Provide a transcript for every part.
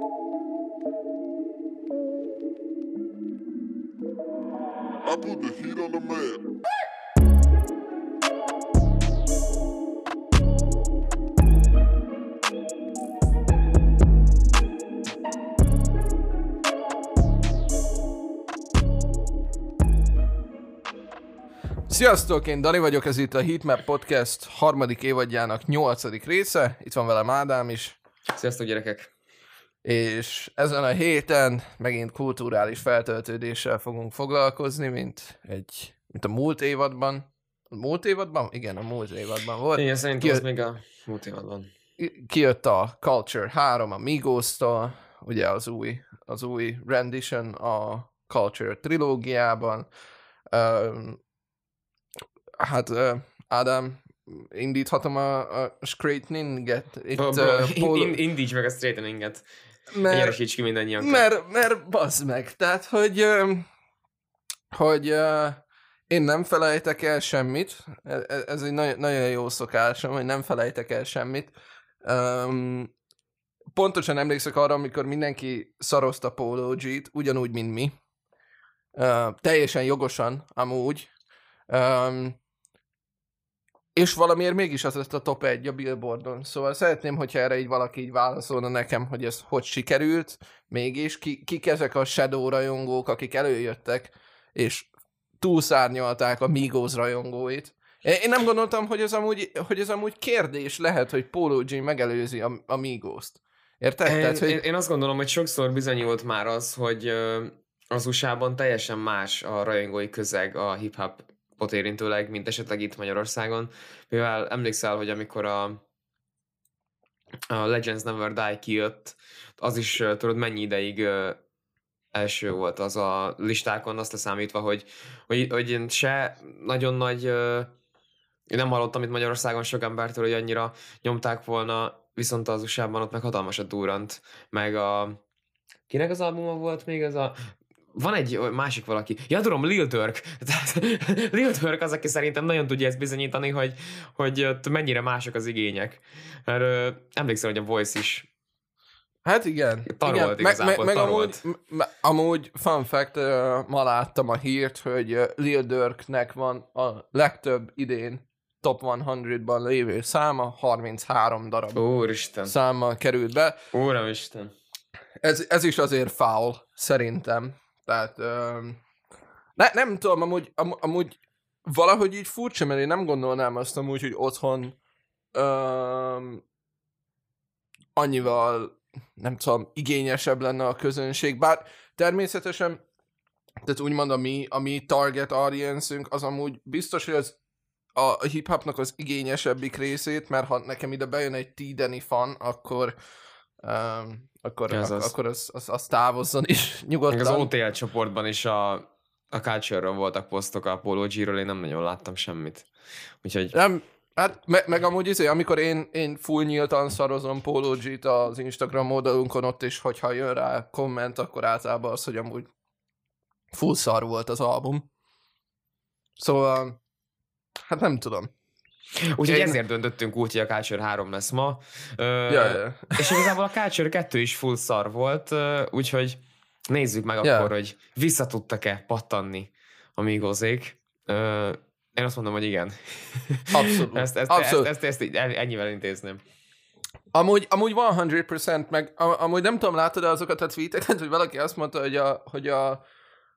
I put the heat on the man. Sziasztok, én Dani vagyok, ez itt a Heatmap Podcast harmadik évadjának nyolcadik része. Itt van velem Ádám is, Sziasztok gyerekek! És ezen a héten megint kulturális feltöltődéssel fogunk foglalkozni, mint egy, mint a múlt évadban. A múlt évadban? Igen, a múlt évadban volt. Igen, szerintem Ki- az még a múlt évadban. kijött a Culture 3 a Migos-tól, ugye az új, az új rendition a Culture trilógiában. Um, hát uh, Ádám, indíthatom a, a straighteninget itt, uh, in, indíts meg a straighteninget. Mert, Egyenesíts ki mindannyian. mert, mert bazd meg, tehát, hogy, hogy én nem felejtek el semmit, E- e- ez egy nagyon, nagyon jó szokásom, hogy nem felejtek el semmit. Um, pontosan emlékszek arra, amikor mindenki szarozta Polo G-t, ugyanúgy, mint mi. Uh, teljesen jogosan, amúgy. Um, és valamiért mégis az lett a top 1 a Billboardon. Szóval szeretném, hogyha erre így valaki így válaszolna nekem, hogy ez hogy sikerült, mégis ki, kik ezek a Shadow rajongók, akik előjöttek, és túlszárnyalták a Migos rajongóit. Én nem gondoltam, hogy ez amúgy, hogy ez amúgy kérdés lehet, hogy Polo G megelőzi a, a Migos-t. Érted? Én, Tehát, hogy... én, én azt gondolom, hogy sokszor bizonyult már az, hogy az USA-ban teljesen más a rajongói közeg a hip-hop érintőleg, mint esetleg itt Magyarországon. Mivel emlékszel, hogy amikor a, a Legends Never Die kijött, az is tudod mennyi ideig első volt az a listákon, azt leszámítva, hogy, hogy, hogy én se nagyon nagy én nem hallottam itt Magyarországon sok embertől, hogy annyira nyomták volna, viszont az USA-ban ott meg hatalmasat durrant, meg a... Kinek az albuma volt még ez a... Van egy másik valaki. Ja, tudom, Lil Durk. Lil Durk az, aki szerintem nagyon tudja ezt bizonyítani, hogy, hogy ott mennyire mások az igények. Mert ö, emlékszem, hogy a Voice is Hát igen. Tarolt igen. Meg, meg, meg amúgy, tarolt. m- amúgy, fun fact, uh, ma láttam a hírt, hogy uh, Lil Durknek van a legtöbb idén top 100-ban lévő száma, 33 darab Úristen. számmal került be. Úramisten. Ez, ez is azért foul, szerintem. Tehát ne, nem tudom, amúgy, am, amúgy valahogy így furcsa, mert én nem gondolnám azt amúgy, hogy otthon um, annyival nem tudom, igényesebb lenne a közönség, bár természetesen tehát úgymond a mi, a mi target audience az amúgy biztos, hogy az a, hip-hopnak az igényesebbik részét, mert ha nekem ide bejön egy T-Denny fan, akkor um, akkor, ak- az. akkor az, az, az távozzon is Meg nyugodtan. az OTL csoportban is a, a culture voltak posztok a Polo G-ről, én nem nagyon láttam semmit. Úgyhogy Nem, hát me, meg amúgy izé, amikor én, én full nyíltan szarozom Polo G-t az Instagram oldalunkon ott is, hogyha jön rá komment, akkor általában az, hogy amúgy full szar volt az album. Szóval, hát nem tudom. Úgyhogy Én- ezért döntöttünk úgy, hogy a Culture 3 lesz ma. Ö, Ja, ja. És igazából a Culture 2 is full szar volt, úgyhogy nézzük meg Ja. akkor, hogy vissza tudtak-e pattanni a Migozék. Ö, Én azt mondom, hogy igen. Abszolút. ezt, ezt, Abszolút. ezt, ezt, ezt így ennyivel intézném. Amúgy, amúgy 100% meg, am- amúgy nem tudom, látod azokat a tweeteket, hogy valaki azt mondta, hogy a, hogy a,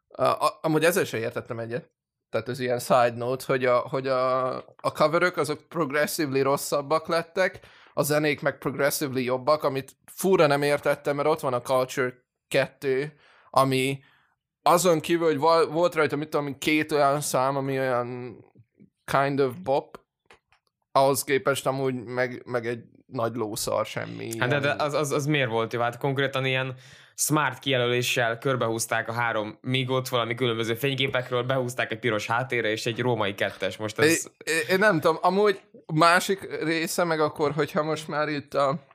a, a amúgy ezzel sem értettem egyet. Tehát ez ilyen side note, hogy a, hogy a, a coverök azok progressively rosszabbak lettek, a zenék meg progressively jobbak, amit fúra nem értettem, mert ott van a Culture 2, ami azon kívül, hogy val- volt rajta, mit tudom, két olyan szám, ami olyan kind of bop, ahhoz képest amúgy meg, meg egy nagy lószar semmi. Hát de, de az, az, az miért volt jó? Hát konkrétan ilyen smart kijelöléssel körbehúzták a három migot valami különböző fényképekről, behúzták egy piros háttérre és egy római kettes. Most ez... Én, én nem tudom, amúgy másik része meg akkor, hogyha most már itt a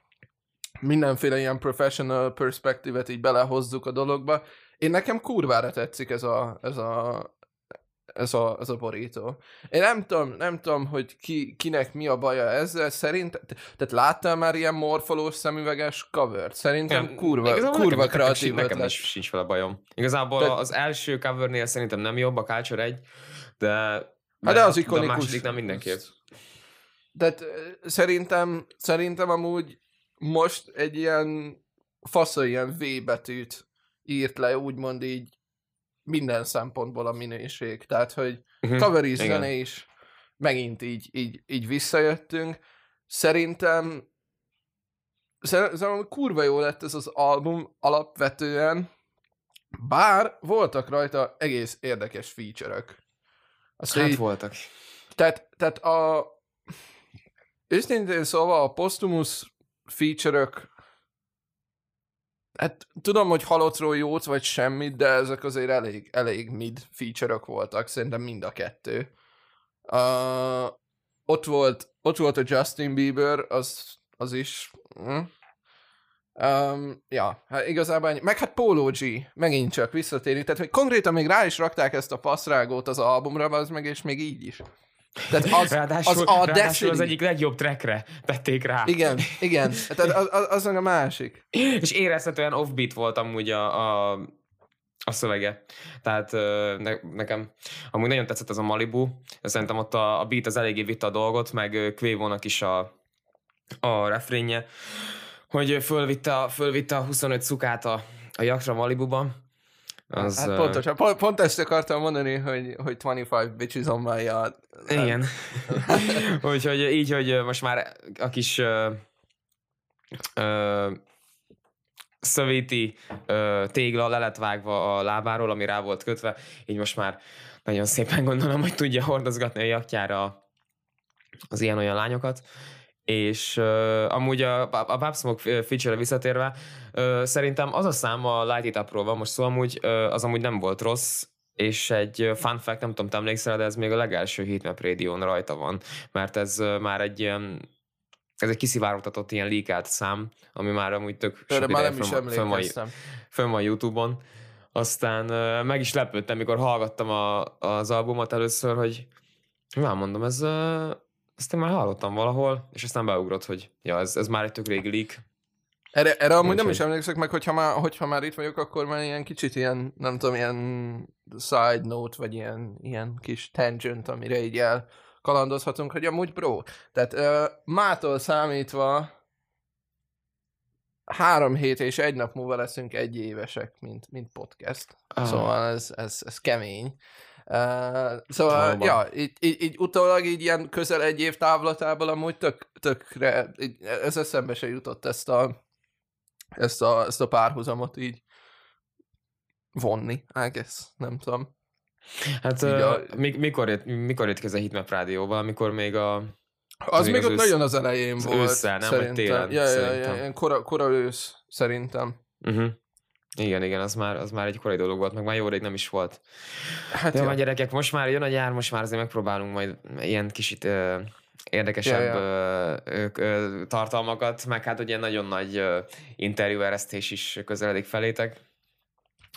mindenféle ilyen professional perspektívet így belehozzuk a dologba, én nekem kurvára tetszik ez a, ez a ez a, ez a borító. Én nem tudom, nem tudom, hogy ki, kinek mi a baja ezzel, szerint, tehát láttál már ilyen morfolós szemüveges covert? Szerintem Nem, kurva, igazából kurva nekem, kreatív nekem, nekem is sincs vele bajom. Igazából Te- az első covernél szerintem nem jobb, a Culture 1, de, Hát de az de a ikonikus. második nem mindenképp. Ö, szerintem, szerintem amúgy most egy ilyen fasza ilyen V betűt írt le, úgymond így minden szempontból a minőség. Tehát, hogy igen. zene is megint így, így, így visszajöttünk. Szerintem szerintem kurva jó lett ez az album alapvetően, bár voltak rajta egész érdekes feature-ök. Azt Hát így- voltak. tehát, tehát a... Őszintén szóval a Postumus feature-ök Hát tudom, hogy halottról jót vagy semmit, de ezek azért elég, elég mid feature-ök voltak, szerintem mind a kettő. Uh, ott, volt, ott volt a Justin Bieber, az, az is... Mm. Um, ja, hát igazából ennyi. Meg hát Polo G, megint csak visszatérni. Tehát, hogy konkrétan még rá is rakták ezt a passzrágót az albumra, az meg, és még így is. Tehát az, ráadásul, az a ráadásul az egyik legjobb trackre tették rá. Igen, igen. Tehát az, az, az a másik. És érezhetően offbeat volt amúgy a, a, a szövege. Tehát ne, nekem amúgy nagyon tetszett ez a Malibu. Szerintem ott a, a beat az eléggé vitte a dolgot, meg Quavo-nak is a, a refrénje, hogy fölvitte, a- fölvitte a 25 szukát a, a jakra Malibuba. Az, hát pontosan. Pont, pont ezt akartam mondani, hogy, hogy 25 bitches on my yard. Igen. Úgyhogy így, hogy most már a kis ö, ö, szövéti ö, tégla le lett vágva a lábáról, ami rá volt kötve, így most már nagyon szépen gondolom, hogy tudja hordozgatni a jakjára az ilyen-olyan lányokat. És uh, amúgy a, a, a Pop Smoke feature-re visszatérve, uh, szerintem az a szám a Light It Up-ról van most szó, amúgy, uh, az amúgy nem volt rossz, és egy fun fact, nem tudom, te emlékszel, de ez még a legelső Heatmap Radio-n rajta van, mert ez már egy ilyen ez egy kiszivárogtatott ilyen leakelt szám, ami már amúgy tök Erre sok már nem is fönn van- fönn van, Youtube-on. Aztán meg is lepődtem, mikor hallgattam a, az albumot először, hogy már mondom, ez, ö, ezt én már hallottam valahol, és aztán beugrott, hogy ja, ez, ez már egy tök régi leak. Erre, erre amúgy nem Úgyhogy- is emlékszek meg, hogyha már, hogyha már itt vagyok, akkor már ilyen kicsit ilyen, nem tudom, ilyen side note, vagy ilyen, ilyen kis tangent, amire így el kalandozhatunk, hogy amúgy bro, tehát uh, mától számítva három hét és egy nap múlva leszünk egy évesek, mint, mint podcast. Ah. Szóval ez, ez, ez kemény. Uh, szóval, Valóban. ja, így, így, így utólag így ilyen közel egy év távlatából amúgy tök, tökre, így, ez eszembe se jutott ezt a, ezt a, ezt a párhuzamot így vonni, I guess, nem tudom. Hát Így a- mik- mikor, jött, mikor jött ez a Hitmap rádióval, amikor még a Az még még az ott ősz- nagyon az elején az volt, ősszel, nem? Szerintem. télen, ja, ja, ja, kora, kora ősz, szerintem. Uh-huh. Igen, igen, az már, az már egy korai dolog volt, meg már jó rég nem is volt. Hát Jó, ja. van gyerekek, most már jön a nyár, most már azért megpróbálunk majd ilyen kicsit ö, érdekesebb Ja, ja. Ö, ö, tartalmakat, meg hát ugye nagyon nagy ö, interjúeresztés is közeledik felétek.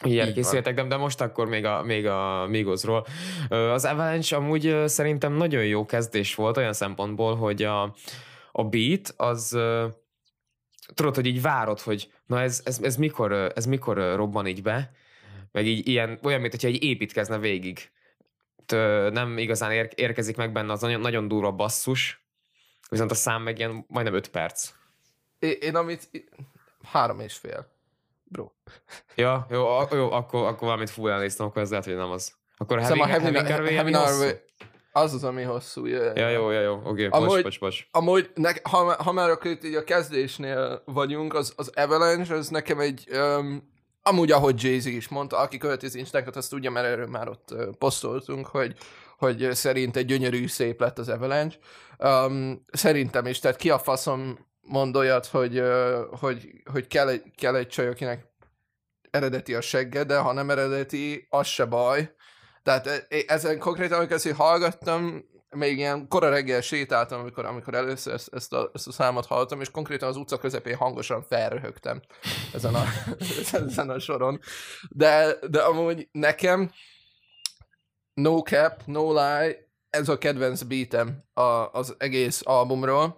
Ilyen készültek, de, de most akkor még a, még a Migosról. Az Avalanche amúgy szerintem nagyon jó kezdés volt olyan szempontból, hogy a, a beat az tudod, hogy így várod, hogy na ez, ez, ez mikor, ez mikor robban így be, meg így ilyen, olyan, mint hogyha egy építkezne végig. T, nem igazán ér, érkezik meg benne az nagyon, nagyon durva basszus, viszont a szám meg ilyen majdnem 5 perc. Én, én amit... Három és fél. Bro. Ja, jó, jó akkor, akkor valamit fúl elnéztem, akkor ez lehet, hogy nem az. Akkor a Heavy, Szóval a Heavy, Heavy, Heavy, Heavy Heavy Narway, az az, ami hosszú. Ja, Ja, jó, ja, jó, oké, Amúgy- bocs, bocs, bocs. Amúgy, ne, ha, ha már akkor itt így a kezdésnél vagyunk, az, az Avalanche, az nekem egy, um, amúgy ahogy Jay-Z is mondta, aki követi az Instákat, azt tudja, mert erről már ott uh, posztoltunk, hogy, hogy szerint egy gyönyörű, szép lett az Avalanche. Um, szerintem is, tehát ki a faszom mond olyat, hogy, uh, hogy, hogy kell, egy, kell egy csaj, akinek eredeti a segge, de ha nem eredeti, az se baj. Tehát ezen konkrétan, amikor ezt hallgattam, még ilyen kora reggel sétáltam, amikor, amikor először ezt, ezt, a, ezt a számot hallottam, és konkrétan az utca közepén hangosan felröhögtem ezen a, ezen a soron. De, de amúgy nekem no cap, no lie, ez a kedvenc beatem a, az egész albumról,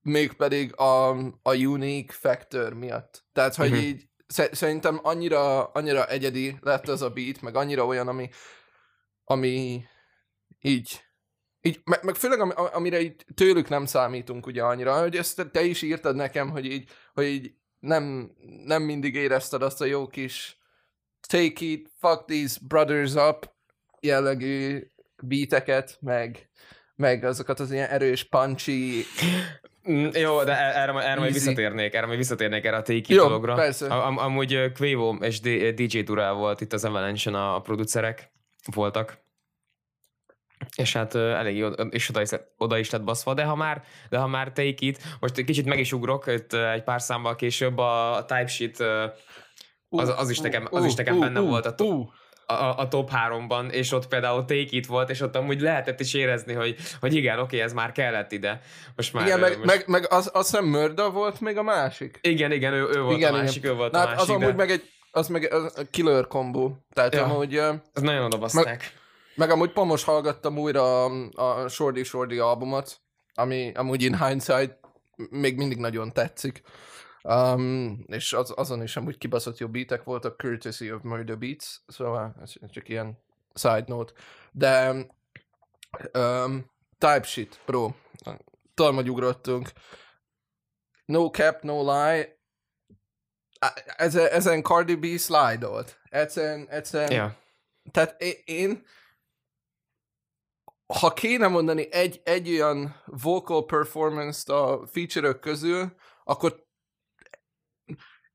mégpedig a, a unique factor miatt. Tehát, hogy Mhm. így sze- szerintem annyira, annyira egyedi lett ez a beat, meg annyira olyan, ami, ami így, így meg, meg főleg am, amire így tőlük nem számítunk ugye annyira, hogy ezt te is írtad nekem, hogy így, hogy így nem, nem mindig érezted azt a jó kis take it, fuck these brothers up jellegű beateket, meg, meg azokat az ilyen erős, punchy, Mm, Jó, de erre, erre majd visszatérnék, erre majd visszatérnék erre a take Jó, dologra. persze. Am, amúgy Quavo és DJ Durál volt itt az Avalanche-on a, a producerek voltak. És hát elég oda, és oda is, lett, oda is lett baszva, de ha már, de ha már take it, most kicsit meg is ugrok, itt egy pár számmal később a type sheet ö, Az- az is nekem- az is nekem benne volt a to- a, a top 3-ban, és ott például Take It volt, és ott amúgy lehetett is érezni, hogy, hogy igen, oké, ez már kellett ide. Most már... Igen, meg, most... meg, meg az, azt hiszem Murda volt még a másik. Igen, igen, ő, ő volt Igen, a igen. másik, ő volt Na, a hát másik, az amúgy de meg egy, az meg az a killer combo. Tehát Ja. amúgy, az nagyon odabaszták. meg amúgy pont most hallgattam újra a, a Shorty Shorty albumot, ami amúgy in hindsight még mindig nagyon tetszik. Um, és az, azon is amúgy kibaszott jó beatek voltak, courtesy of Murder Beats, szóval ez csak ilyen side note. De um, type shit, bro. Talmagy ugrottunk. No cap, no lie. Ezen, ezen Cardi B slide-olt. Egyszerűen, egyszerűen Ja. tehát én, ha kéne mondani egy, egy olyan vocal performance-t a feature közül, akkor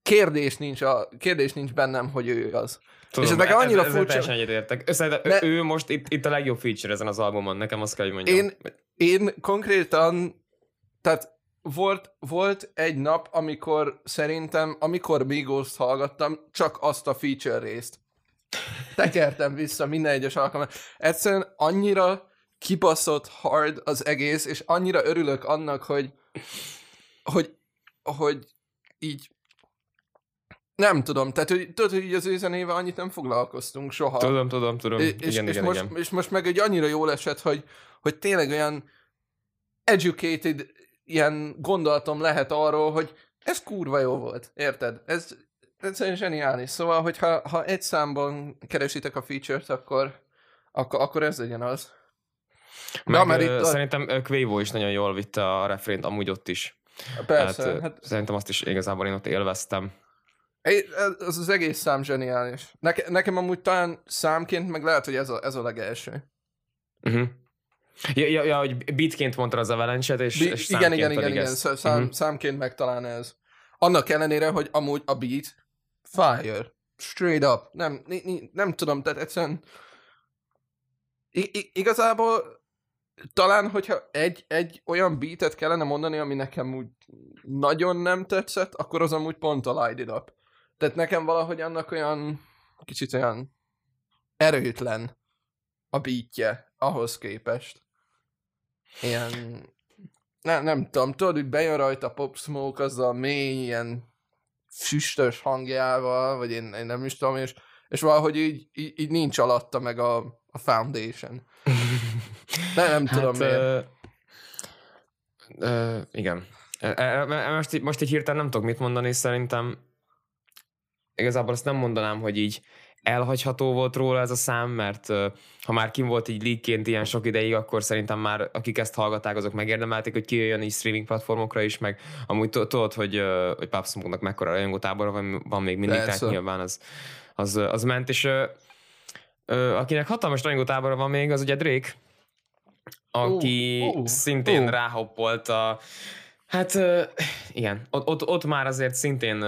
kérdés nincs, a, kérdés nincs bennem, hogy ő az. Tudom, ez nekem annyira ezzel furcsa- teljesen egyetértek. Szerintem Ne- ő most itt, itt a legjobb feature ezen az albumon, nekem azt kell, hogy mondjam. Én- Én konkrétan, tehát volt, volt egy nap, amikor szerintem, amikor Migos hallgattam, csak azt a feature részt. Tekertem vissza minden egyes alkalommal. Egyszerűen annyira kibaszott hard az egész, és annyira örülök annak, hogy, hogy, hogy így nem tudom, tehát hogy, tudod, hogy így az ő zenével annyit nem foglalkoztunk soha. Tudom, tudom, tudom. És, igen, és, igen, és, most, igen. és most meg egy annyira jól esett, hogy, hogy tényleg olyan educated ilyen gondolatom lehet arról, hogy ez kurva jó volt, érted? Ez egyszerűen zseniális. Szóval, hogyha ha egy számban keresitek a feature-t, akkor, akkor, akkor ez legyen az. Meg, mert ö, itt a- Szerintem Quavo is nagyon jól vitte a refrént, amúgy ott is. Persze, Tehát, ö, hát Szerintem azt is igazából én ott élveztem. ez az, az egész szám zseniális. Neke, nekem amúgy talán számként meg lehet, hogy ez a, ez a legelső. Uh-huh. Ja, ja, ja, hogy beatként mondta az avalanche és, Bi- és igen, igen, igen, igen, ezt. szám, Mhm. számként meg talán ez. Annak ellenére, hogy amúgy a beat fire. Straight up. Nem, ni, ni, nem tudom, tehát egyszerűen I, I, igazából talán, hogyha egy, egy olyan beatet kellene mondani, ami nekem úgy nagyon nem tetszett, akkor az amúgy pont a Light It Up. Tehát nekem valahogy annak olyan kicsit olyan erőtlen a beatje ahhoz képest. Ilyen nem, nem tudom, tudod, hogy bejön rajta Pop Smoke azzal a mély, ilyen füstös hangjával, vagy én, én nem is tudom, és, és valahogy így, így, így nincs alatta meg a, a foundation. De nem tudom hát, miért. ö, ö, igen. Ö, ö, ö, Most, most így hirtelen nem tudok mit mondani, szerintem igazából azt nem mondanám, hogy így elhagyható volt róla ez a szám, mert ha már kim volt így leakként ilyen sok ideig, akkor szerintem már akik ezt hallgatták, azok megérdemelték, hogy kijöjjön így streaming platformokra is, meg amúgy tu- tudod, hogy, hogy Pop Smoke-nak mekkora rajongótábora van, van még mindig, Persze. tehát nyilván az, az, az ment, és akinek hatalmas rajongótábora van még, az ugye Drake, aki Ú, ú, szintén ú. ráhoppolt a... Hát igen, ott, ott, ott már azért szintén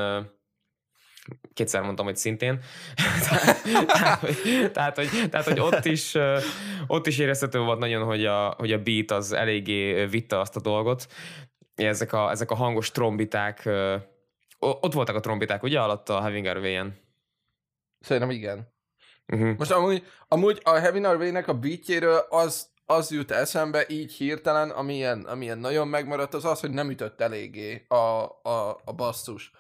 kétszer mondtam, hogy szintén. tehát, tehát, hogy, tehát, hogy, tehát, hogy ott is, ott is érezhető volt nagyon, hogy a, hogy a beat az eléggé vitte azt a dolgot. Ezek a, ezek a hangos trombiták, ott voltak a trombiták, ugye, alatt a Having Our Way-en? Szerintem igen. Uh-huh. Most amúgy, amúgy a Heavy Norway-nek a beatjéről az, az jut eszembe így hirtelen, amilyen, amilyen nagyon megmaradt, az az, hogy nem ütött eléggé a, a, a basszus.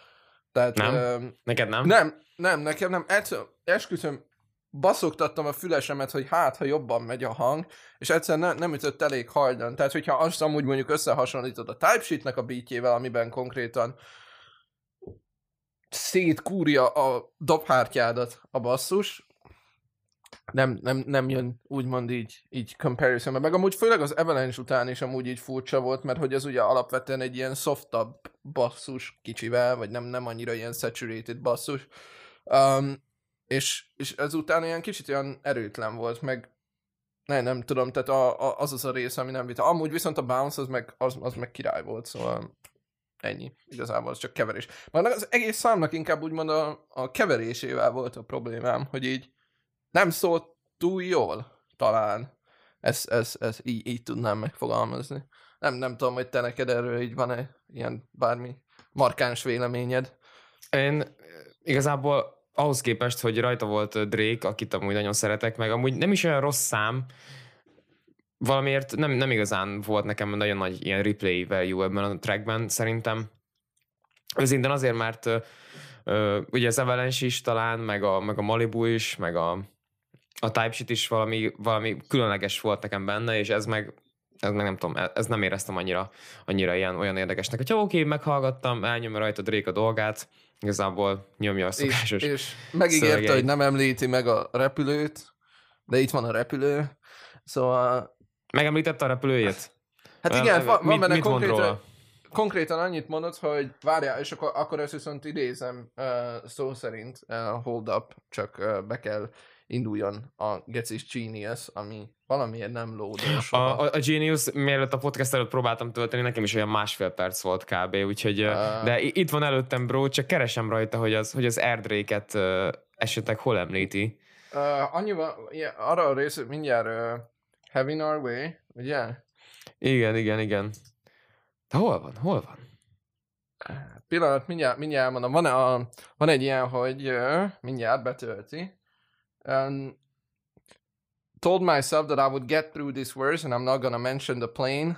Tehát, Nem? Ö, Neked nem? nem, nem, nekem nem. Egyszer, esküszöm, baszogtattam a fülesemet, hogy hát, ha jobban megy a hang, és egyszerűen ne, nem ütött elég hajdan. Tehát, hogyha azt amúgy mondjuk összehasonlítod a Typesheet-nek a beatjével, amiben konkrétan szétkúrja a dobhártyádat a basszus, nem, nem, nem jön úgymond így, így comparison Meg amúgy főleg az Avalanche után is amúgy így furcsa volt, mert hogy ez ugye alapvetően egy ilyen softabb basszus kicsivel, vagy nem, nem annyira ilyen saturated basszus. Um, és, és ezután olyan kicsit olyan erőtlen volt, meg ne, nem tudom, tehát a, a, az az a rész, ami nem vita. Amúgy viszont a bounce az meg, az, az meg király volt, szóval ennyi. Igazából az csak keverés. Már az egész számnak inkább úgymond a, a keverésével volt a problémám, hogy így nem szólt túl jól, talán. Ez, ez, ez így, így tudnám megfogalmazni. Nem, nem tudom, hogy te neked erről így van-e ilyen bármi markáns véleményed. Én igazából ahhoz képest, hogy rajta volt Drake, akit amúgy nagyon szeretek, meg amúgy nem is olyan rossz szám, valamiért nem, nem igazán volt nekem nagyon nagy ilyen replay value ebben a trackben szerintem. Őszintén azért, mert uh, ugye az Avalanche is talán, meg a, meg a Malibu is, meg a, a Typesheet is valami, valami különleges volt nekem benne, és ez meg ez meg nem tudom, ez nem éreztem annyira, annyira ilyen olyan érdekesnek. Hogyha oké, okay, meghallgattam, elnyomja rajta Drake a dolgát, igazából nyomja a szokásos És, és megígérte, szövegeit. hogy nem említi meg a repülőt, de itt van a repülő, szóval... Megemlítette a repülőjét? Hát igen, van, van benne konkrétan, konkrétan annyit mondott, hogy várjál, és akkor, akkor ezt viszont idézem uh, szó szerint, uh, hold up, csak uh, be kell induljon a Gecis Genius, ami valamiért nem lódol a, a, a Genius, mielőtt a podcast előtt próbáltam tölteni, nekem is olyan másfél perc volt kb. Úgyhogy, uh, de itt van előttem, bro, csak keresem rajta, hogy az, hogy az Airdrake-et uh, esetleg hol említi. Uh, annyiban, yeah, arra a rész, mindjárt uh, Having Our Way, ugye? Igen, igen, igen. De hol van? Hol van? Pillanat, mindjárt, mindjárt mondom. Van, a, van egy ilyen, hogy uh, mindjárt betölti and told myself that I would get through this verse, and I'm not gonna mention the plane,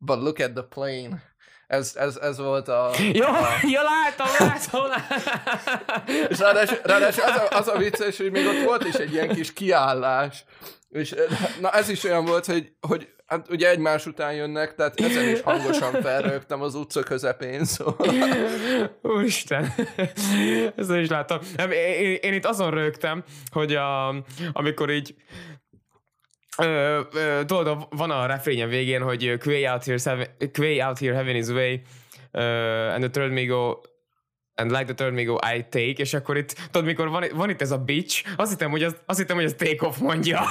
but look at the plane. Ez, ez, ez volt a... Jó, a... jó látom, látom, látom. És ráadásul, ráadásul az, a, az a vicces, hogy még ott volt is egy ilyen kis kiállás. És na ez is olyan volt, hogy, hogy hát ugye egymás után jönnek, tehát ezen is hangosan felrögtem az utca közepén, szóval. Úristen, ezt is láttam. Nem, én, én, itt azon rögtem, hogy a, amikor így tudod, van a refrényen végén, hogy Quay out here, seven, Quay out here heaven is way, uh, and the third me go and like the third me go, I take, és akkor itt, tudod, mikor van, van itt ez a bitch, azt hittem, hogy az, azt hittem, hogy az take off mondja.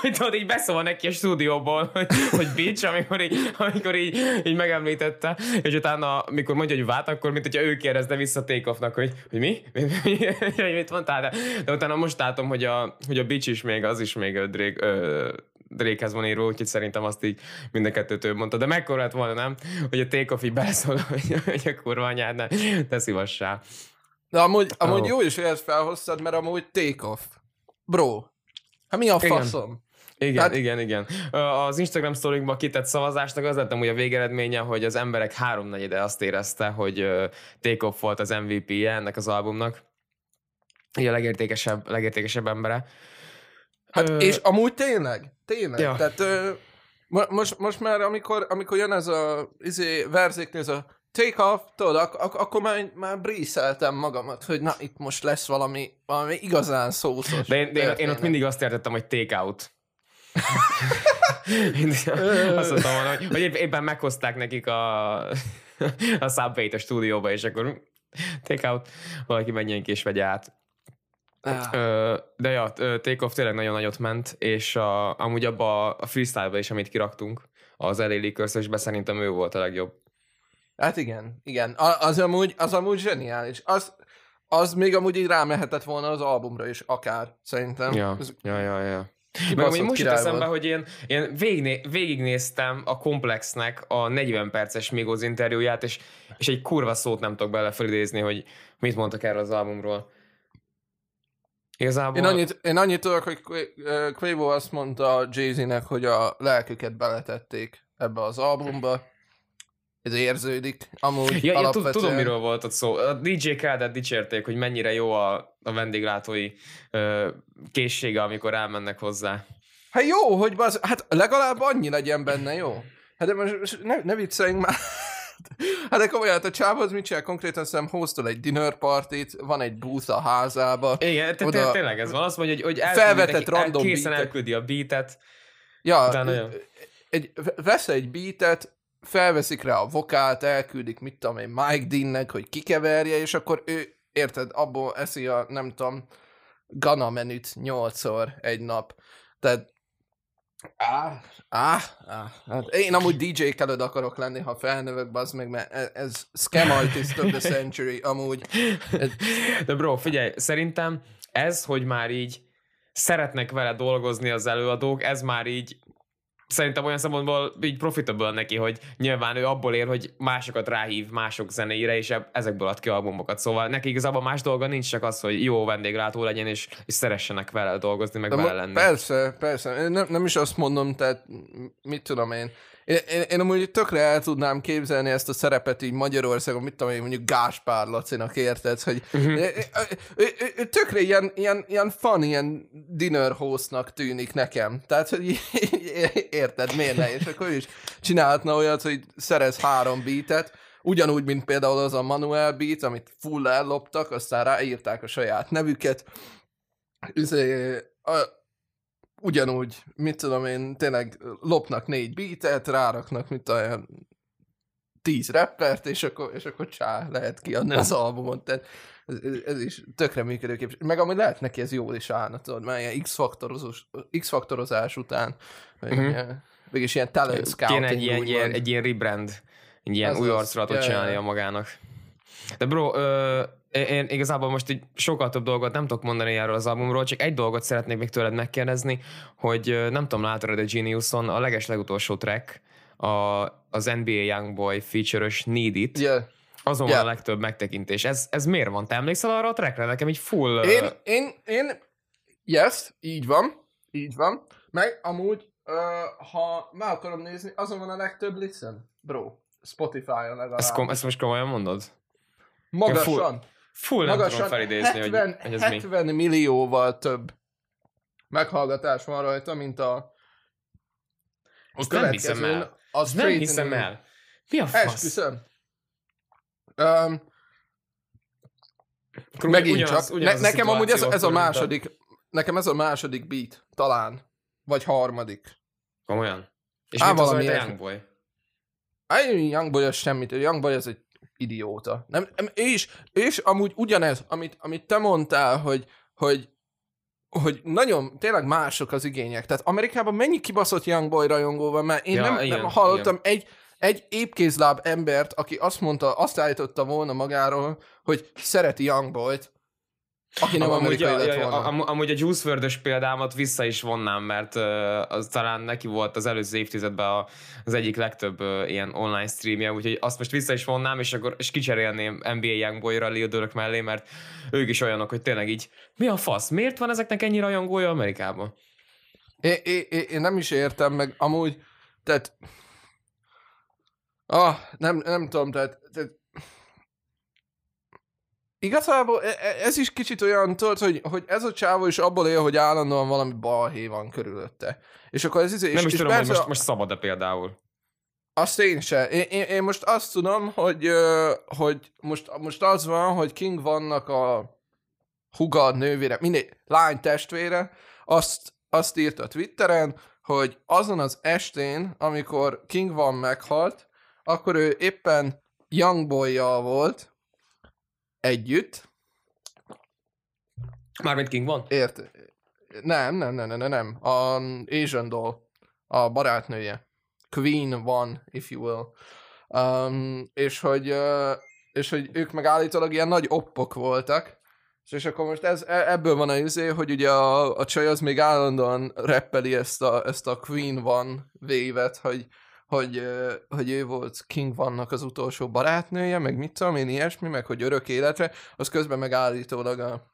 hogy tudod, így beszól neki a stúdióból, hogy, hogy bitch, amikor így, amikor így, így megemlítette, és utána, amikor mondja, hogy vát, akkor mint hogyha ő kérdezne vissza take offnak, hogy, hogy mi? mi, mi, mi mit mondtál? De, de utána most látom, hogy a, hogy a bitch is még, az is még Drake, ö, Drakehez van írva, úgyhogy szerintem azt így mind a kettőtől mondta. De mekkora lett volna, nem? Hogy a így beleszól, hogy, hogy a kurva anyád ne, te szívassá. De amúgy, amúgy oh. jó is, hogy ezt felhoztad, mert amúgy take off. Bro. Hát mi a faszom? Igen. Igen, Tehát... igen, igen. Az Instagram sztorinkban kitett szavazásnak az lettem hogy a végeredménye, hogy az emberek háromnegyede azt érezte, hogy Take Off volt az MVP-je ennek az albumnak. Így a legértékesebb, legértékesebb embere. Hát ö... és amúgy tényleg, tényleg. Ja. Tehát ö, most, most már amikor, amikor jön ez a izé, verzéknél, ez a take off, tudod, ak- ak- akkor már, már bríszeltem magamat, hogy na, itt most lesz valami, valami igazán szószos. De én, de én, én ott mindig azt értettem, hogy take out. azt mondtam volna, hogy, hogy éppen meghozták nekik a, a subway a stúdióba, és akkor take out, valaki menjen ki és vegye át. Ah. de ja, Takeoff tényleg nagyon nagyot ment, és a, amúgy abba a freestyle-ba is, amit kiraktunk, az LA lakers szerintem ő volt a legjobb. Hát igen, igen. Az amúgy, az amúgy zseniális. Az, az még amúgy így rámehetett volna az albumra is, akár, szerintem. Ja, Ez... ja, ja, ja. Meg ami most jut eszembe, hogy én, én végigné, végignéztem a Komplexnek a 40 perces Migos interjúját, és, és egy kurva szót nem tudok bele felidézni, hogy mit mondtak erről az albumról. Igazából... Én annyit, én annyit tudok, hogy Quavo azt mondta Jay-Z-nek, hogy a lelküket beletették ebbe az albumba, ez érződik, amúgy Ja, alapvetően. tudom, miről volt ott szó. A DJ Khaled dicsérték, hogy mennyire jó a, a vendéglátói ö, készsége, amikor elmennek hozzá. Hát jó, hogy baz, hát legalább annyi legyen benne, jó? Hát de most most ne, ne vicceljünk már. Hát de komolyan, hát a csáv az mit csinál? Konkrétan szerintem hoztol egy dinner partit, van egy booth a házába. Igen, te, Oda- tényleg ez van. Azt mondja, hogy, hogy Felvetett neki, random készen beatet. elküldi a beatet. Ja, Utána egy, vesz egy beatet, felveszik rá a vokált, elküldik, mit tudom én, Mike Deannek, hogy kikeverje, és akkor ő, érted, abból eszi a, nem tudom, Gana menüt nyolcszor egy nap. Tehát Á, á, á, hát én amúgy DJ Khaled akarok lenni, ha felnövök, bazd meg, mert ez, ez Scam Artist of the Century, amúgy. De bro, figyelj, szerintem ez, hogy már így szeretnek vele dolgozni az előadók, ez már így szerintem olyan szempontból így profitable neki, hogy nyilván ő abból él, hogy másokat ráhív mások zenéire, és ezekből ad ki albumokat. Szóval neki igazából más dolga nincs, csak az, hogy jó vendéglátó legyen, és, és szeressenek vele dolgozni, meg De vele lenni. Persze, persze. Én nem, nem is azt mondom, tehát mit tudom én. Én, én, én amúgy tökre el tudnám képzelni ezt a szerepet így Magyarországon, mit tudom én, mondjuk Gáspár Lacinak érted, hogy Mhm. ő, ő, ő, ő, tökre ilyen, ilyen, ilyen fun, ilyen dinner hostnak tűnik nekem. Tehát, hogy érted, miért ne? És akkor ő is csinálhatna olyat, hogy szerez három beatet, ugyanúgy, mint például az a Manuel beat, amit full elloptak, aztán ráírták a saját nevüket, Üzé, a, ugyanúgy, mit tudom én, tényleg lopnak négy beatet, ráraknak, mit olyan tíz rappert, és akkor, és akkor csá, lehet kiadni az albumot. Tehát ez, ez- is tökre működőképes. Meg amúgy lehet neki ez jól is állna, tudod, mert ilyen X-faktorozós, X-faktorozás után, uh-huh. mégis ilyen talent scouting. Kéne egy ilyen, ilyen, egy ilyen rebrand, egy ilyen Az új arculatot Ja, ja, csinálnia ja. magának. De bro, ö, én, igazából most így sokkal több dolgot nem tudok mondani erről az albumról, csak egy dolgot szeretnék még tőled megkérdezni, hogy nem tudom, látod a Geniuson a leges legutolsó track, a, az NBA Youngboy feature-ös Need It, Yeah. azon Yeah. van a legtöbb megtekintés. Ez, ez miért van? Te emlékszel arra a trackre? Nekem így full... Én, én, én, yes, így van, így van. Meg amúgy, uh, ha meg akarom nézni, azon van a legtöbb listen, bro. Spotify-on legalább. ezt, kom- ezt most komolyan mondod? Magasan, Full nem tudom magasan felidézni, 70, hogy, hogy ez mi. 70 millióval több meghallgatás van rajta, mint a, a Azt nem hiszem el. A Nem hiszem el. Mi a fasz? Esküszöm. Um, Akkor megint ugyanaz- csak. ugyanaz Ne, nekem amúgy ez, ez a második, nekem ez a második beat, talán. Vagy harmadik. Komolyan? És Á, mit az valami rajta ilyesmi. Youngboy? Á, Youngboy az semmit, Youngboy az egy idióta. Nem, ő is amúgy ugyanez, amit, amit te mondtál, hogy, hogy hogy nagyon, tényleg mások az igények. Tehát Amerikában mennyi kibaszott Youngboy rajongó van, mert én Ja, nem, igen, nem hallottam egy, egy épkézláb embert, aki azt mondta, azt állította volna magáról, hogy szereti Youngboyt, aki nem amúgy, ja, lett volna. am- amúgy a Juice WRLD-ös példámat vissza is vonnám, mert uh, az talán neki volt az előző évtizedben a, az egyik legtöbb uh, ilyen online streamje, úgyhogy azt most vissza is vonnám, és akkor és kicserélném NBA Youngboy-ra Lil Durk mellé, mert ők is olyanok, hogy tényleg így, mi a fasz, miért van ezeknek ennyi rajongója Amerikában? Én, én, én, én nem is értem meg, amúgy, tehát... Ah, nem, nem tudom, tehát, tehát Igazából e- e- ez is kicsit olyan, tudod, hogy, hogy ez a csávó is abból él, hogy állandóan valami balhé van körülötte. És akkor ez izé, és, Nem is és tudom, hogy persze most, most szabad-e például. Azt én se. Én, én, én most azt tudom, hogy, hogy most, most az van, hogy King vannak a hugad nővére, mindegy, lány testvére, azt, azt írta Twitteren, hogy azon az estén, amikor King van meghalt, akkor ő éppen Youngboy-jal volt együtt, Mármint King van? ért? Nem, nem, nem, nem, nem, nem. A Asian Doll, a barátnője. Queen van, if you will. Um, és, hogy, és hogy ők meg állítólag ilyen nagy oppok voltak, és, és akkor most ez, e- ebből van a izé, hogy ugye a, a csaj az még állandóan reppeli ezt a, ezt a Queen van vévet, hogy, hogy, hogy ő volt King vannak az utolsó barátnője, meg mit tudom én, ilyesmi, meg hogy örök életre, az közben meg állítólag a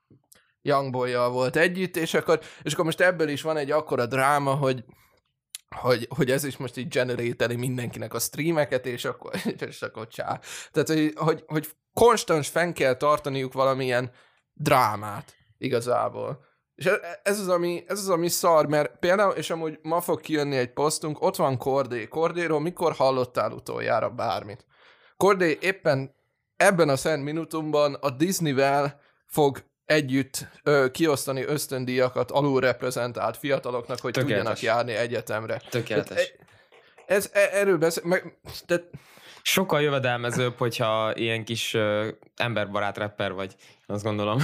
youngboy volt együtt, és akkor, és akkor most ebből is van egy akkora dráma, hogy hogy, hogy ez is most így generételi mindenkinek a streameket, és akkor, és akkor csá. Tehát, hogy, hogy, hogy konstans fenn kell tartaniuk valamilyen drámát igazából. És e- ez az, ami, ez az, ami szar, mert például, és amúgy ma fog kijönni egy posztunk, ott van Kordé. Kordéról mikor hallottál utoljára bármit? Kordé éppen ebben a Szent Minutumban a Disneyvel fog együtt ö, kiosztani ösztöndíjakat alulreprezentált fiataloknak, hogy Tökéletes. tudjanak járni egyetemre. Tökéletes. Tehát, e- ez, e- erről beszél, meg, tehát, Sokkal jövedelmezőbb, hogyha ilyen kis ö, emberbarát rapper vagy, azt gondolom.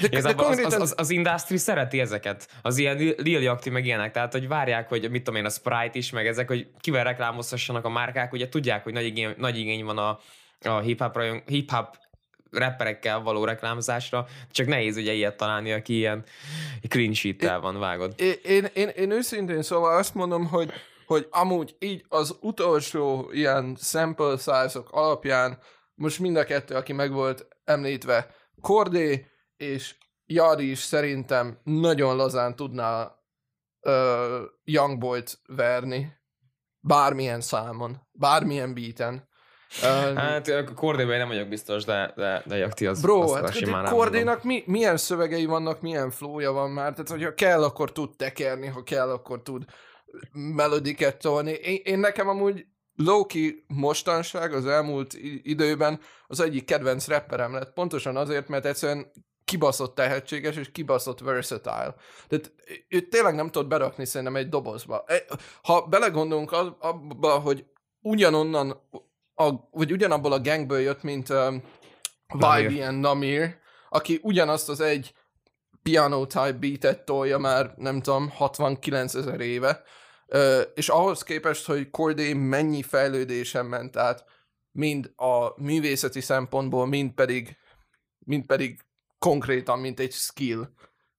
de, de az, az, konkrétan, az, az industry szereti ezeket, az ilyen Lil- Yachty meg ilyenek, tehát hogy várják, hogy mit tudom én, a Sprite is, meg ezek, hogy kivel reklámozhassanak a márkák, ugye tudják, hogy nagy igény, nagy igény van a, a hip-hop, hip-hop rapperekkel való reklámozásra, csak nehéz ugye ilyet találni, aki ilyen sheet van, vágod. én, én, én, én őszintén szóval azt mondom, hogy, hogy amúgy így az utolsó ilyen sample size-ok alapján most mind a kettő, aki meg volt említve, Kordé és Jari is szerintem nagyon lazán tudná uh, Youngboy-t verni. Bármilyen számon, bármilyen beaten. Uh, Hát a Kordében nem vagyok biztos, de, de, de Jakti az Bro, azt, hát simán. Kordénak mi, milyen szövegei vannak, milyen flója van már, tehát hogyha kell, akkor tud tekerni, ha kell, akkor tud melodiket tolni. Én, én nekem amúgy Loki mostanság az elmúlt időben az egyik kedvenc rapperem lett, pontosan azért, mert egyszerűen kibaszott tehetséges és kibaszott versatile. Tehát őt tényleg nem tudod berakni szerintem egy dobozba. E- Ha belegondolunk abba, hogy ugyanonnan, a, vagy ugyanabból a gangből jött, mint um, Namir. YBN Namir, aki ugyanazt az egy piano type beatet tolja már, nem tudom, 69 ezer éve, és ahhoz képest, hogy Corday mennyi fejlődésen ment át, mind a művészeti szempontból, mind pedig, mind pedig konkrétan, mint egy skill,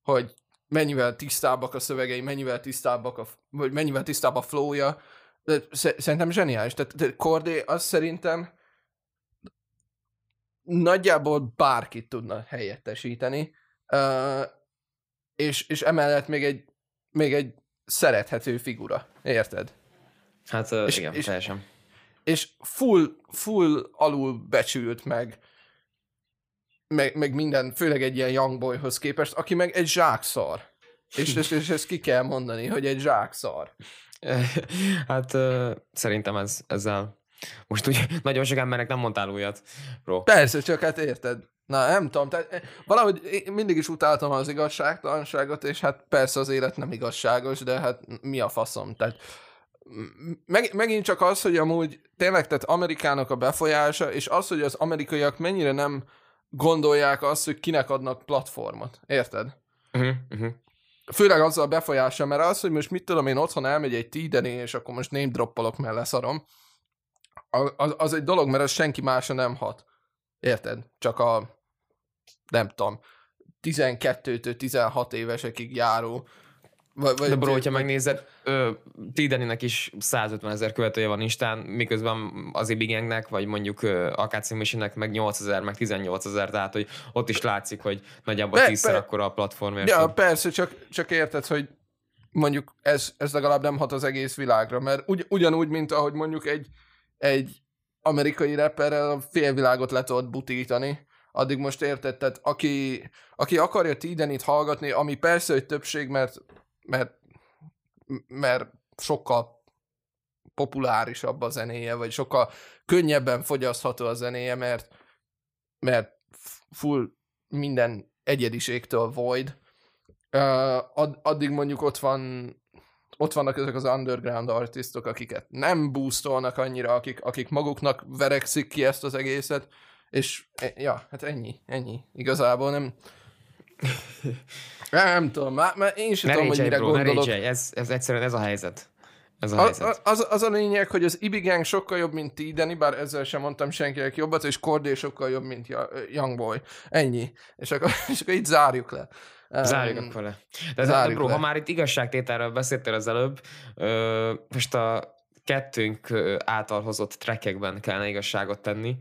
hogy mennyivel tisztábbak a szövegei, mennyivel tisztábbak a, vagy mennyivel tisztább a flowja, de sze- szerintem zseniális. Tehát, tehát Corday az szerintem nagyjából bárkit tudna helyettesíteni, uh, és, és emellett még egy, még egy szerethető figura, érted? Hát És- igen, és- teljesen. És full, full alul becsült meg, meg, meg minden, főleg egy ilyen young boyhoz képest, aki meg egy zsákszar. És, és, és ezt ki kell mondani, hogy egy zsákszar. hát uh, szerintem ez, ezzel most úgy nagyon sok embernek nem mondtál újat, bro. Persze, csak hát érted. Na, nem tudom, tehát eh, valahogy én mindig is utáltam az igazságtalanságot, és hát persze az élet nem igazságos, de hát mi a faszom, tehát meg, megint csak az, hogy amúgy tényleg, tehát Amerikának a befolyása, és az, hogy az amerikaiak mennyire nem gondolják azt, hogy kinek adnak platformot, érted? Uh-huh, uh-huh. Főleg azzal a befolyása, mert az, hogy most mit tudom én otthon elmegy egy tídeni, és akkor most name droppolok, mert leszarom, az, az egy dolog, mert az senki másra nem hat. Érted? Csak a, nem tudom, 12-től 16 évesekig járó. Vagy, vagy, De bro, hogyha megnézed, Tideninek is 150 ezer követője van Instán, miközben az Ibigengnek, vagy mondjuk ö, Akáci Missionnek meg 8 ezer, meg 18 ezer, tehát hogy ott is látszik, hogy nagyjából Pe- tízszer pe- akkor a platform. Ja, persze, csak, csak érted, hogy mondjuk ez, ez legalább nem hat az egész világra, mert ugy, ugyanúgy, mint ahogy mondjuk egy, egy amerikai rapperrel a félvilágot le tudod butítani, addig most érted, tehát aki, aki akarja Tidenit hallgatni, ami persze, hogy többség, mert, mert, mert sokkal populárisabb a zenéje, vagy sokkal könnyebben fogyasztható a zenéje, mert, mert full minden egyediségtől void. Uh, ad, addig mondjuk ott van ott vannak ezek az underground artistok, akiket nem boostolnak annyira, akik, akik maguknak verekszik ki ezt az egészet, és e- ja, hát ennyi, ennyi. Igazából nem... nem tudom, már, már én sem Ne tudom, hogy mire bro, ne gondolok. régyelj, ez, ez egyszerűen ez a helyzet. Ez a A, helyzet. az, az a lényeg, hogy az Ibi Gang sokkal jobb, mint Tideni, bár ezzel sem mondtam senkinek jobbat, és Cordé sokkal jobb, mint Youngboy. Ennyi. És akkor, és akkor így zárjuk le. Zárjuk Um, akkor le. De, zárjuk bro, le. ha már itt igazságtételről beszéltél az előbb, ö, most a kettőnk által hozott trackekben kellene igazságot tenni.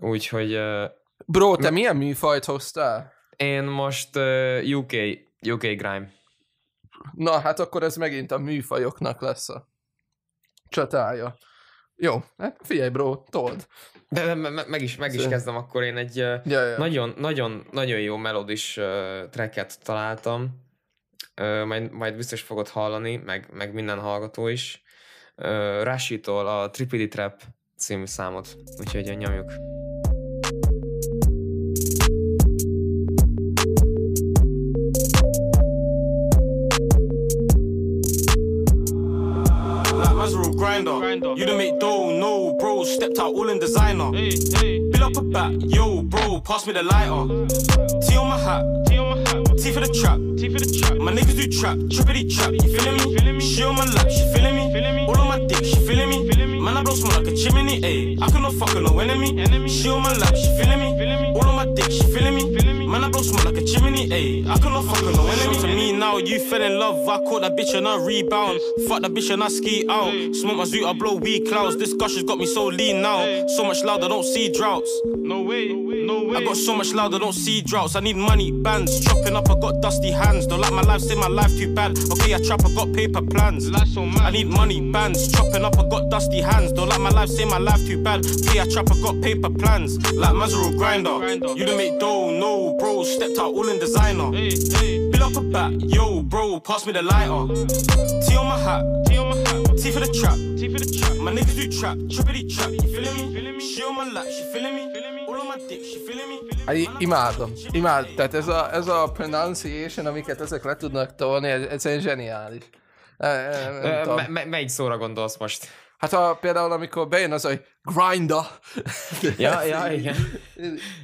Úgyhogy ö, Bro, te milyen műfajt hoztál? én most ö, UK, UK grime. Na, hát akkor ez megint a műfajoknak lesz a csatája. Jó, hát figyelj, bro, told. De, de me- meg is, meg is kezdem, akkor én egy Ja, ja. nagyon, nagyon, nagyon jó melodis uh, tracket találtam. Uh, majd, majd biztos fogod hallani, meg, meg minden hallgató is. Uh, Rashi-tól a Tripidi Trap című számot, úgyhogy nyomjuk. Mazero grinder. You done make dough, no, bro. Stepped out all in designer. Fill up a back, yo, bro. Pass me the lighter. T on my hat. T for the trap. Tea for the trap. My niggas do trap, trippity trap. You feeling me? She on my lap, she feeling me? All on my dick, she feeling me? Man, I blow smoke like a chimney, ayy. I cannot fuck with no enemy. She on my lap, she feeling me? All on my dick, she feeling me? Man, I blow smoke like a chimney, ayy. I cannot fuck with no enemy. To me now, you fell in love. I caught that bitch and I rebound. Fuck that bitch and I ski out. Smoke my zoot, I blow weed clouds. This gush has got me so lean now. So much loud, I don't see droughts. No way, no way. I got so much loud, I don't see droughts. I need money, bands. Chopping up, I got dusty hands. Don't like my life, say my life too bad. Okay, I trap, I got paper plans. Life so mad. I need money, bands. Chopping up, I got dusty hands. Don't like my life, say my life too bad. Okay, I trap, I got paper plans. Like Mazero grinder. Grinder. You done make dough, no, bro. Stepped out all in designer. Hey, hey. Fill up a back, yo, bro. Pass me the lighter. T on my hat. T on my hat. T for the trap. T for the trap. My niggas do trap, trippity trap. You feeling me? Feeling me? She on my lap, she feeling me? Imádom, imádom. Tehát ez a, ez a pronunciation, amiket ezek le tudnak tolni, ez, ez egy zseniális. Me- me- melyik szóra gondolsz most? Hát a, például amikor bejön az, hogy grinder. Ja, ja, igen.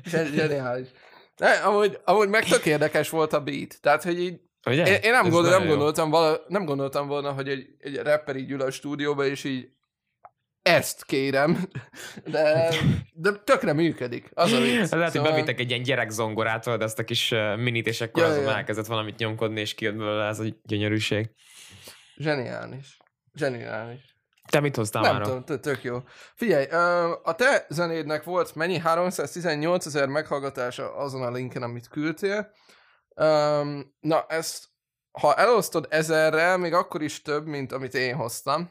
Zse- Zseniális. Ne, amúgy, amúgy meg tök érdekes volt a beat. Tehát, hogy így Ugye? én, én nem, gondol, nem, jó. gondoltam, vala, nem gondoltam volna, hogy egy, egy rapper így ül a stúdióba, és így ezt kérem, de, de tökre működik. Az a vicc. Lehet, hogy Szóval- bevittek egy ilyen gyerekzongorát, tudod, ezt a kis minit, és akkor Ja, azon ja. elkezdett valamit nyomkodni, és kijött belőle ez a gyönyörűség. Zseniális. Zseniális. Te mit hoztál Nem már? tudom, tök- jó. Figyelj, a te zenédnek volt mennyi? 318 ezer meghallgatása azon a linken, amit küldtél. Na, ezt, ha elosztod ezerrel, még akkor is több, mint amit én hoztam.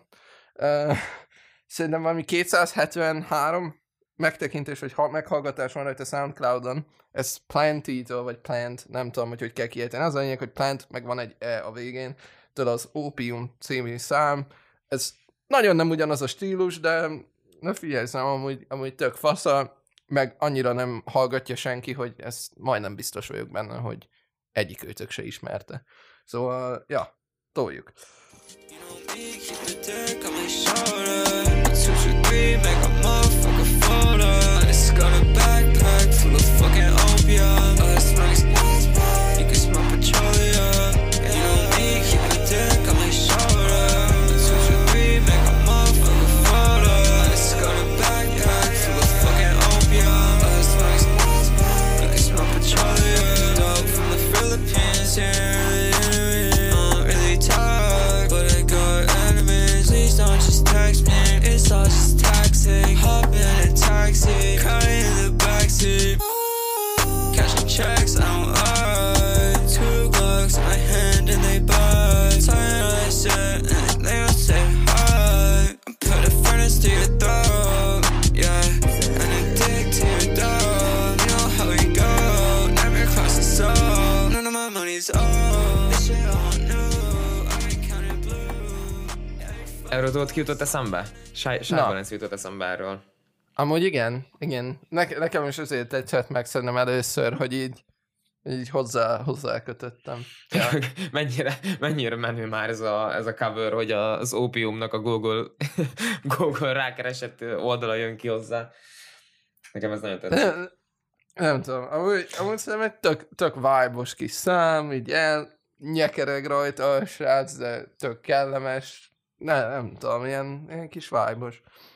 Szerintem valami 273 megtekintés, vagy ha- meghallgatás van rajta Soundcloudon. Ez Planty-től, vagy Plant, nem tudom, hogy hogy kell kiejteni. Az a lényeg, hogy Plant, meg van egy E a végén. Tudod, az Opium című szám. Ez nagyon nem ugyanaz a stílus, de na figyelj, szám, amúgy, amúgy tök fasza, meg annyira nem hallgatja senki, hogy ez majdnem biztos vagyok benne, hogy egyik őtök se ismerte. Szóval, ja, toljuk. Keep the dick on my shoulder. Two, two, three, make a motherfucker folder. I just got a backpack full of fucking opium. Erről tudod, ki jutott eszembe? Na. Balance jutott eszembe erről. Amúgy igen, igen. Ne- nekem is azért tetszett meg szerintem először, hogy így, így hozzá, hozzá kötöttem. Ja. mennyire, mennyire menő már ez a, ez a cover, hogy az Opiumnak a Google, Google rákeresett oldala jön ki hozzá. Nekem ez nagyon tetszik. Nem, nem tudom, amúgy, amúgy szerintem egy tök, tök vibe kis szám, így elnyekereg rajta a srác, de tök kellemes. Ne, nem tudom, ilyen, ilyen kis vibe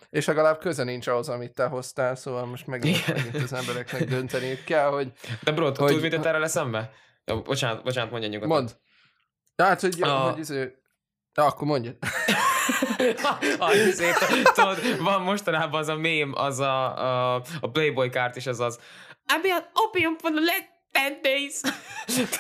És legalább köze nincs ahhoz, amit te hoztál, szóval most megint az embereknek dönteniük kell, hogy De bro, Hogy- tudod, mit jött erre eszembe? Ja, bocsánat, bocsánat, mondja nyugodtan. mond. Hát, hogy, A- hogy izé... Na, akkor mondjad. Annyi szép, tudod, van mostanában az a mém, az a, a, a Playboy kárt is, az az be an opium for the leg 10 days!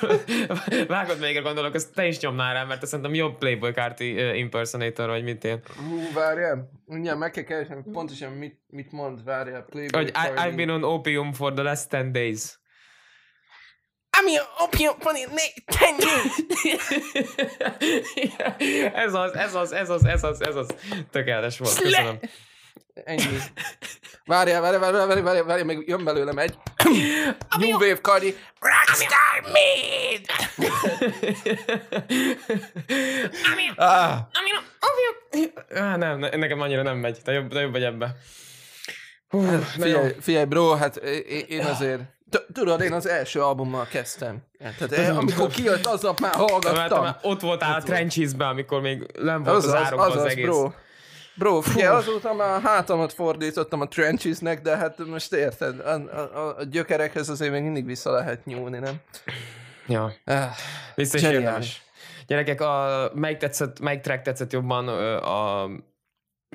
Vágod még gondolok, ezt te is nyomnál rá, mert azt szerintem jobb Playboy uh, impersonator, vagy mint én. Hú, várjál. Mindjárt meg kell keresni, pontosan mit, mit mond, várjál. Playboy Hogy I, I've been on opium for the last 10 days. Ami opium van itt, ez az, ez az, ez az, ez az, ez az. Tökéletes volt, köszönöm. Ennyi. Várjál, várjál, várjál, várjál, várjál, várjál, meg jön belőlem egy. New Wave Cardi. Rockstar Mid! ah, Ah, nem, ne- nekem annyira nem megy. Te jobb, te jobb vagy ebbe. Hú, jó. figyelj, figyelj, bro, hát én azért... Tudod, én az első albummal kezdtem. Tehát eh, amikor kijött, aznap már Mert hallgattam. már ott voltál a trenchesbe, amikor még nem volt az, Azaz, árokban az, azaz, egész. bro. Bro, figyelj, azóta már hátamat fordítottam a trenchesnek, de hát most érted, a, a, a gyökerekhez azért még mindig vissza lehet nyúlni, nem? Ja. Ah, Vissza is érdemes. Gyerekek, a, melyik, tetszett, melyik track tetszett jobban a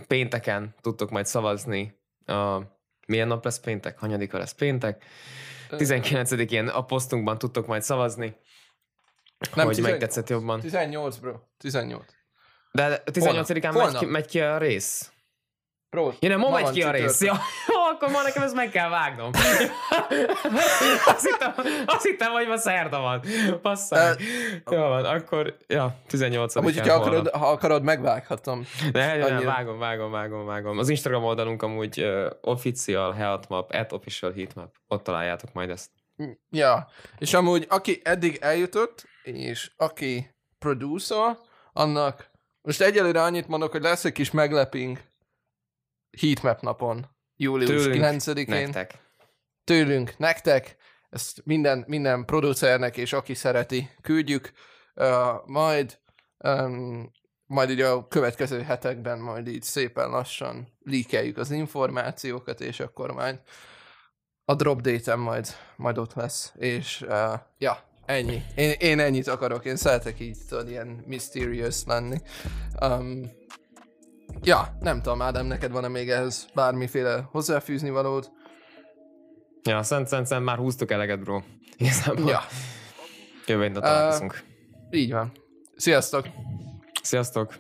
pénteken tudtok majd szavazni. A, milyen nap lesz péntek? Hanyadika lesz péntek? 19-én a posztunkban tudtok majd szavazni, Nem, hogy melyik 18. tetszett jobban. 18, bro. 18. De 18-án megy ki, megy ki a rész. Bro, Ja, nem, ma, ma megy ki a rész. Ja, akkor ma nekem ezt meg kell vágnom. azt, hittem, azt hittem, hogy ma szerda van. Basszák. Jó van, akkor, ja, 18 Amúgy, hogyha akarod, ha akarod, megvághatom. Ne, ne, Annyira. vágom, vágom, vágom, vágom. Az Instagram oldalunk amúgy uh, official heatmap, at official heatmap. Ott találjátok majd ezt. Ja, és amúgy aki eddig eljutott, és aki producer, annak most egyelőre annyit mondok, hogy lesz egy kis megleping Heatmap napon, július Tőlünk. 9-én. Nektek. Tőlünk, nektek, ezt minden, minden producernek és aki szereti, küldjük, uh, majd um, majd így a következő hetekben majd így szépen lassan líkeljük az információkat, és akkor majd a drop date majd, majd ott lesz, és uh, ja, ennyi. Én, én ennyit akarok, én szeretek így tudod, ilyen mysterious lenni. Um, ja, nem tudom, Ádám, neked van-e még ehhez bármiféle hozzáfűzni valód? Ja, szent, szent, szent, már húztuk eleget, bro. Igazából. Ja, Jövő találkozunk. így van. Sziasztok! Sziasztok!